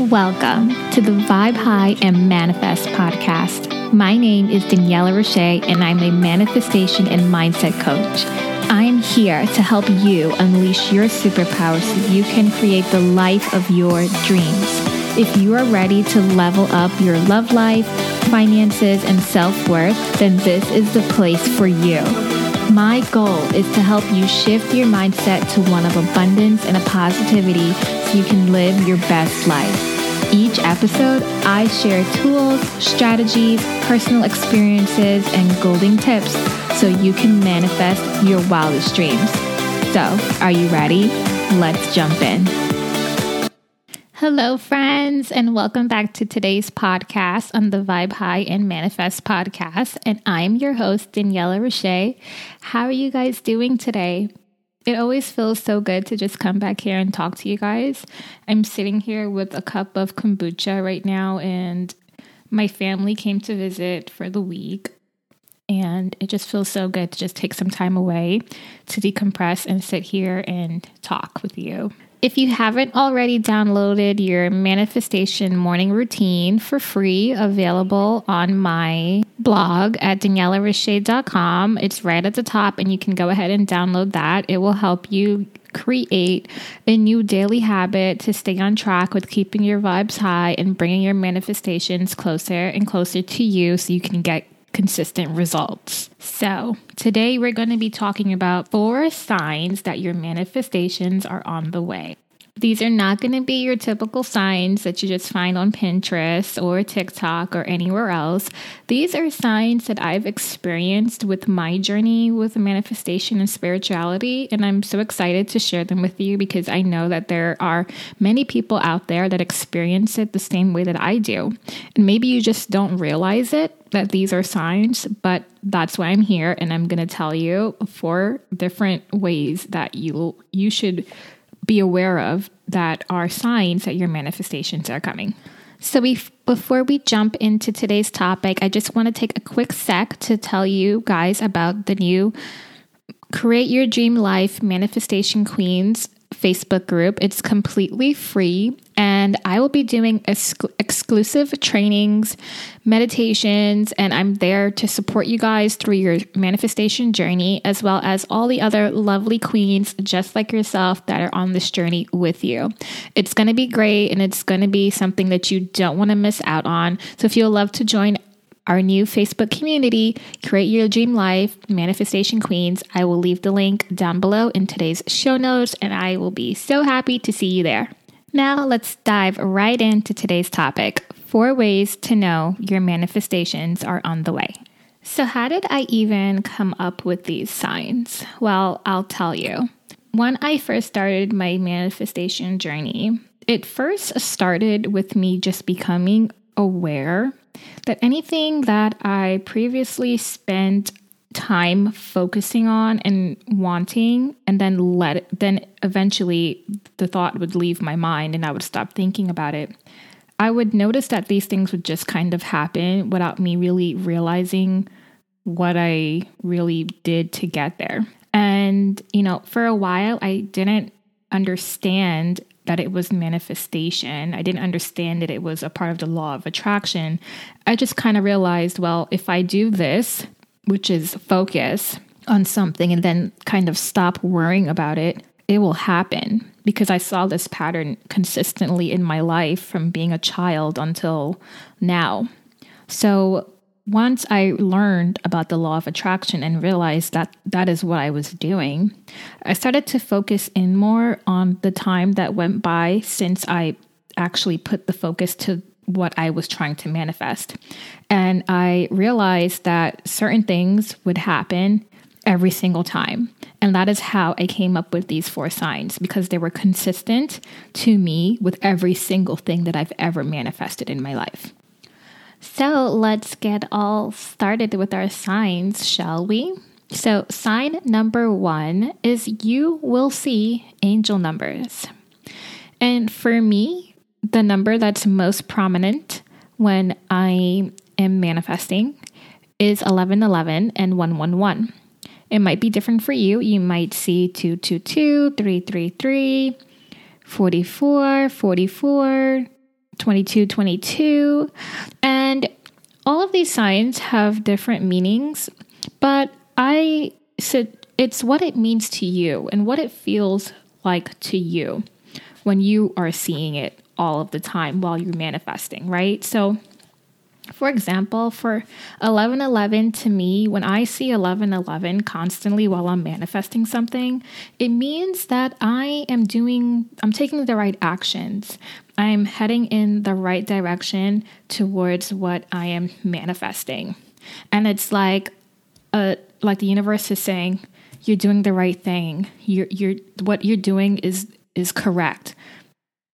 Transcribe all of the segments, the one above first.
Welcome to the Vibe High and Manifest podcast. My name is Daniela Roche, and I'm a manifestation and mindset coach. I am here to help you unleash your superpowers so you can create the life of your dreams. If you are ready to level up your love life, finances, and self worth, then this is the place for you. My goal is to help you shift your mindset to one of abundance and a positivity so you can live your best life. Each episode, I share tools, strategies, personal experiences, and golden tips so you can manifest your wildest dreams. So, are you ready? Let's jump in. Hello, friends, and welcome back to today's podcast on the Vibe High and Manifest podcast. And I'm your host, Daniela Roche. How are you guys doing today? It always feels so good to just come back here and talk to you guys. I'm sitting here with a cup of kombucha right now, and my family came to visit for the week. And it just feels so good to just take some time away to decompress and sit here and talk with you. If you haven't already downloaded your manifestation morning routine for free, available on my blog at danielaroche.com, it's right at the top, and you can go ahead and download that. It will help you create a new daily habit to stay on track with keeping your vibes high and bringing your manifestations closer and closer to you so you can get consistent results. So, today we're going to be talking about four signs that your manifestations are on the way. These are not going to be your typical signs that you just find on Pinterest or TikTok or anywhere else. These are signs that I've experienced with my journey with manifestation and spirituality, and I'm so excited to share them with you because I know that there are many people out there that experience it the same way that I do. And maybe you just don't realize it that these are signs, but that's why I'm here and I'm going to tell you four different ways that you you should be aware of that are signs that your manifestations are coming. So, before we jump into today's topic, I just want to take a quick sec to tell you guys about the new Create Your Dream Life Manifestation Queens Facebook group. It's completely free, and I will be doing ex- exclusive trainings, meditations, and I'm there to support you guys through your manifestation journey, as well as all the other lovely queens just like yourself that are on this journey with you. It's going to be great, and it's going to be something that you don't want to miss out on. So if you'd love to join, our new Facebook community, Create Your Dream Life Manifestation Queens. I will leave the link down below in today's show notes, and I will be so happy to see you there. Now, let's dive right into today's topic four ways to know your manifestations are on the way. So, how did I even come up with these signs? Well, I'll tell you. When I first started my manifestation journey, it first started with me just becoming aware that anything that I previously spent time focusing on and wanting and then let then eventually the thought would leave my mind and I would stop thinking about it. I would notice that these things would just kind of happen without me really realizing what I really did to get there. And, you know, for a while I didn't understand that it was manifestation. I didn't understand that it was a part of the law of attraction. I just kind of realized, well, if I do this, which is focus on something and then kind of stop worrying about it, it will happen because I saw this pattern consistently in my life from being a child until now. So once I learned about the law of attraction and realized that that is what I was doing, I started to focus in more on the time that went by since I actually put the focus to what I was trying to manifest. And I realized that certain things would happen every single time. And that is how I came up with these four signs because they were consistent to me with every single thing that I've ever manifested in my life. So let's get all started with our signs, shall we? So, sign number one is you will see angel numbers. And for me, the number that's most prominent when I am manifesting is 1111 and 111. It might be different for you. You might see 222, 333, 44, 44, 2222. And all of these signs have different meanings, but I said it's what it means to you and what it feels like to you when you are seeing it all of the time while you're manifesting, right? So for example, for 1111 to me, when I see 1111 constantly while I'm manifesting something, it means that I am doing, I'm taking the right actions. I'm heading in the right direction towards what I am manifesting. And it's like, uh, like the universe is saying, you're doing the right thing. You're, you're, what you're doing is, is correct.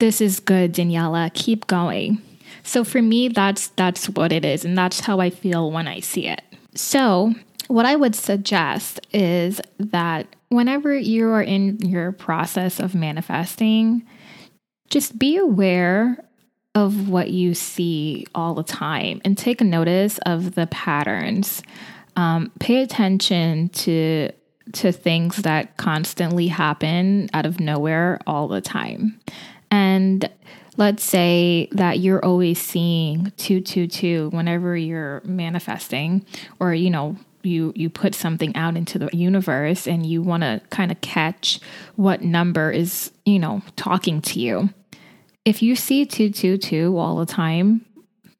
This is good, Daniela. Keep going. So for me, that's that's what it is, and that's how I feel when I see it. So what I would suggest is that whenever you are in your process of manifesting, just be aware of what you see all the time and take notice of the patterns. Um, pay attention to to things that constantly happen out of nowhere all the time. And let's say that you're always seeing 222 whenever you're manifesting or you know you you put something out into the universe and you want to kind of catch what number is you know talking to you. If you see 222 all the time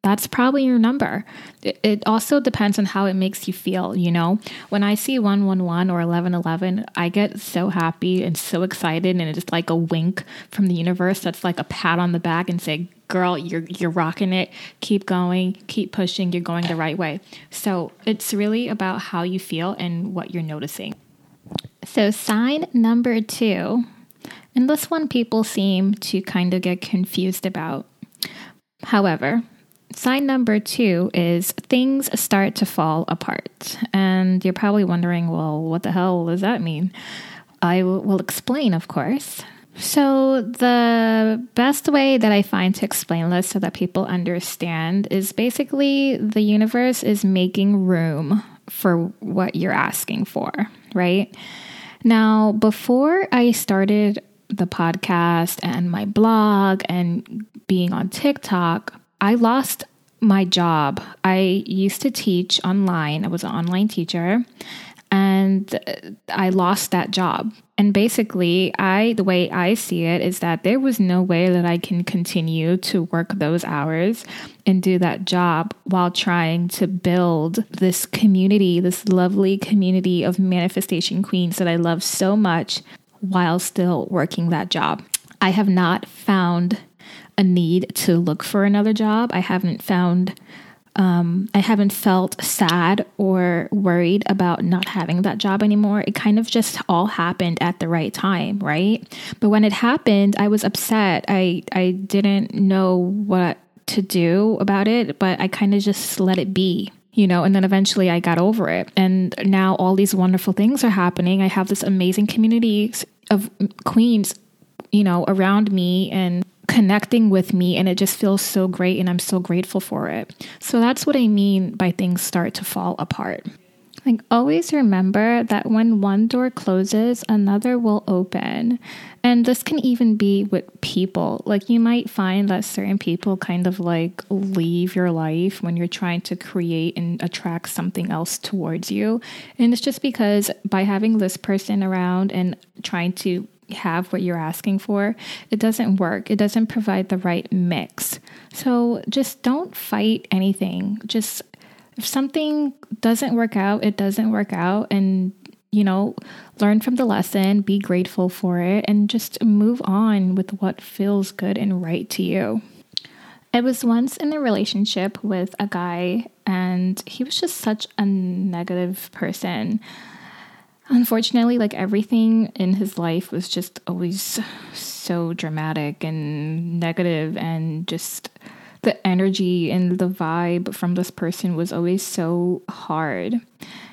that's probably your number. It, it, also depends on how it makes you feel, you know? When I see 111 or 1111, I get so happy and so excited and it's like a wink from the universe that's like a pat on the back and say, "Girl, you're you're rocking it. Keep going, keep pushing. You're going the right way." So, it's really about how you feel and what you're noticing. So, sign number 2. And this one people seem to kind of get confused about. However, Sign number two is things start to fall apart. And you're probably wondering, well, what the hell does that mean? I will explain, of course. So, the best way that I find to explain this so that people understand is basically the universe is making room for what you're asking for, right? Now, before I started the podcast and my blog and being on TikTok, I lost my job. I used to teach online, I was an online teacher, and I lost that job. And basically, I the way I see it is that there was no way that I can continue to work those hours and do that job while trying to build this community, this lovely community of manifestation queens that I love so much while still working that job. I have not found a need to look for another job. I haven't found um, I haven't felt sad or worried about not having that job anymore. It kind of just all happened at the right time, right? But when it happened, I was upset. I I didn't know what to do about it, but I kind of just let it be. You know, and then eventually I got over it. And now all these wonderful things are happening. I have this amazing community of queens, you know, around me and connecting with me and it just feels so great and I'm so grateful for it. So that's what I mean by things start to fall apart. Like, always remember that when one door closes, another will open. And this can even be with people. Like, you might find that certain people kind of like leave your life when you're trying to create and attract something else towards you. And it's just because by having this person around and trying to have what you're asking for, it doesn't work. It doesn't provide the right mix. So just don't fight anything. Just if something doesn't work out, it doesn't work out. And, you know, learn from the lesson, be grateful for it, and just move on with what feels good and right to you. I was once in a relationship with a guy, and he was just such a negative person unfortunately, like everything in his life was just always so dramatic and negative, and just the energy and the vibe from this person was always so hard,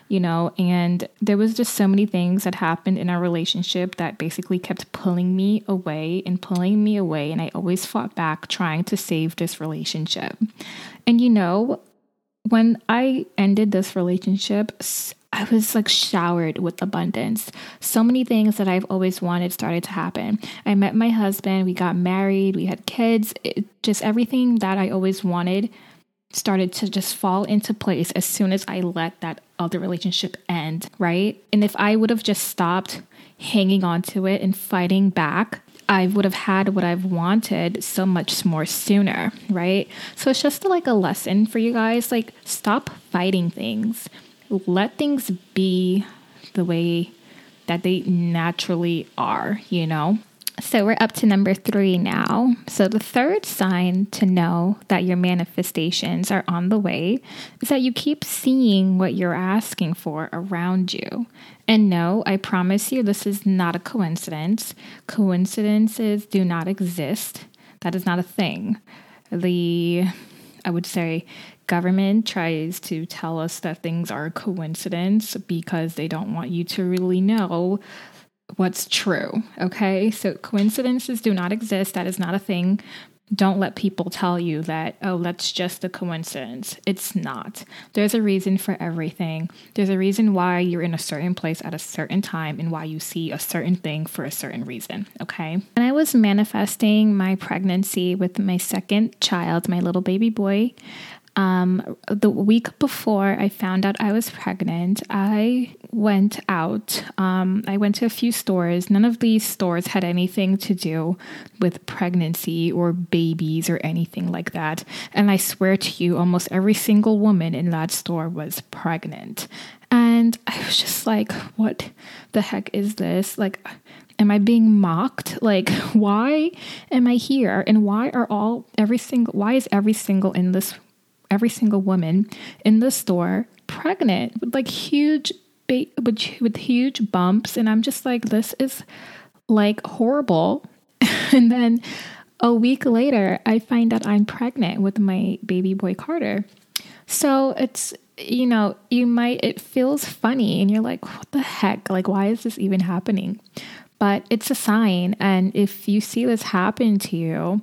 you know. And there was just so many things that happened in our relationship that basically kept pulling me away and pulling me away. And I always fought back trying to save this relationship. And you know, when I ended this relationship, I was like showered with abundance. So many things that I've always wanted started to happen. I met my husband, we got married, we had kids. It, just everything that I always wanted started to just fall into place as soon as I let that other relationship end, right? And if I would have just stopped hanging on to it and fighting back, I would have had what I've wanted so much more sooner, right? So it's just like a lesson for you guys like, stop fighting things let things be the way that they naturally are, you know? So we're up to number three now. So the third sign to know that your manifestations are on the way is that you keep seeing what you're asking for around you. And no, I promise you, this is not a coincidence. Coincidences do not exist, that is not a thing. The, I would say, government tries to tell us that things are coincidence because they don't want you to really know what's true. Okay. So coincidences do not exist. That is not a thing. Don't let people tell you that, oh, that's just a coincidence. It's not. There's a reason for everything. There's a reason why you're in a certain place at a certain time and why you see a certain thing for a certain reason. Okay. And I was manifesting my pregnancy with my second child, my little baby boy. Um, the week before I found out I was pregnant, I went out. Um, I went to a few stores. None of these stores had anything to do with pregnancy or babies or anything like that. And I swear to you, almost every single woman in that store was pregnant. And I was just like, what the heck is this? Like, am I being mocked? Like, why am I here? And why are all, every single, why is every single in this every single woman in the store pregnant with like huge ba- with, with huge bumps. And i'm just like this is like horrible. And then a week later i find that i'm pregnant with my baby boy carter. So it's you know you might it feels funny and you're like what the heck? Like why is this even happening? But it's a sign. And if you see this happen to you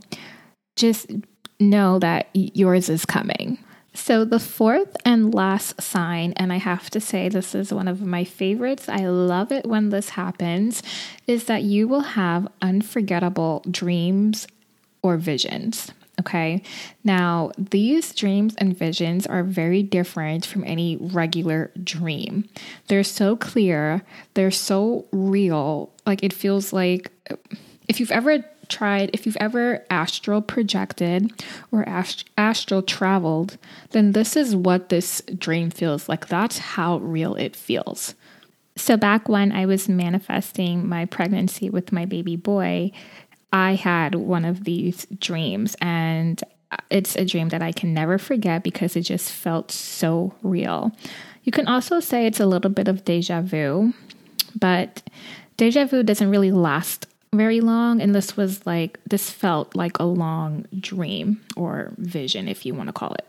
just know that yours is coming. So, the fourth and last sign, and I have to say this is one of my favorites, I love it when this happens, is that you will have unforgettable dreams or visions. Okay. Now, these dreams and visions are very different from any regular dream. They're so clear, they're so real. Like, it feels like if you've ever tried, if you've ever astral projected or ast- astral traveled, then this is what this dream feels like. That's how real it feels. So, back when I was manifesting my pregnancy with my baby boy, I had one of these dreams, and uh, it's a dream that I can never forget because it just felt so real. You can also say it's a little bit of deja vu, but deja vu doesn't really last very long and this was like this felt like a long dream or vision if you want to call it.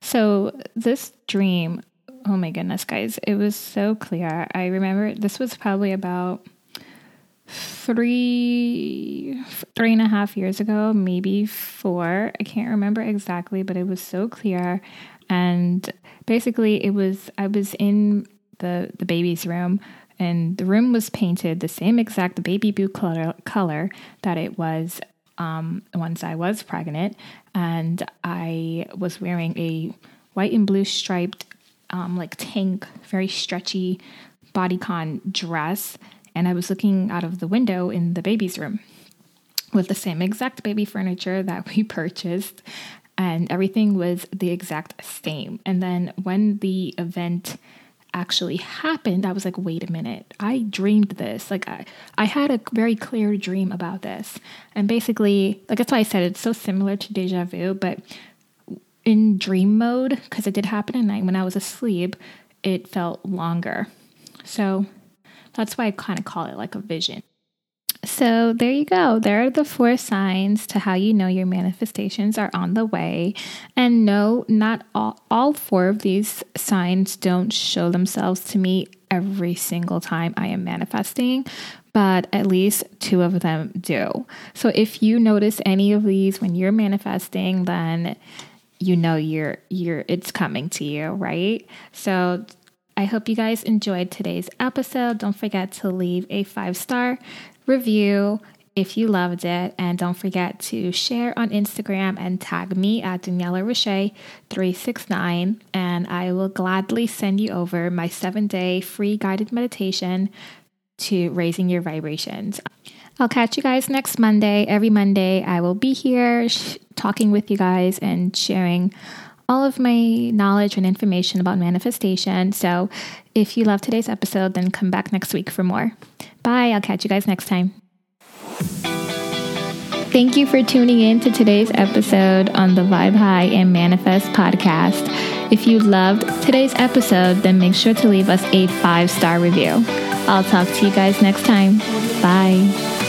So this dream oh my goodness guys it was so clear. I remember this was probably about three three and a half years ago maybe four i can't remember exactly but it was so clear. And basically it was i was in the the baby's room and the room was painted the same exact baby blue color, color that it was um, once I was pregnant, and I was wearing a white and blue striped, um, like tank, very stretchy bodycon dress, and I was looking out of the window in the baby's room with the same exact baby furniture that we purchased, and everything was the exact same. And then when the event actually happened, I was like, wait a minute, I dreamed this. Like, I, I had a very clear dream about this. And basically, like, that's why I said it's so similar to deja vu, but in dream mode, because it did happen at night when I was asleep, it felt longer. So that's why I kind of call it like a vision. So, there you go. There are the four signs to how you know your manifestations are on the way. And no, not all, all four of these signs don't show themselves to me every single time I am manifesting, but at least two of them do. So, if you notice any of these when you're manifesting, then you know you're you're it's coming to you, right? So I hope you guys enjoyed today's episode. Don't forget to leave a five star review if you loved it. And don't forget to share on Instagram and tag me at Daniela Roche 369. And I will gladly send you over my seven day free guided meditation to raising your vibrations. I'll catch you guys next Monday. Every Monday, I will be here sh- talking with you guys and sharing all of my knowledge and information about manifestation. So if you love today's episode, then come back next week for more. Bye. I'll catch you guys next time. Thank you for tuning in to today's episode on the Vibe High and Manifest podcast. If you loved today's episode, then make sure to leave us a five star review. I'll talk to you guys next time. Bye.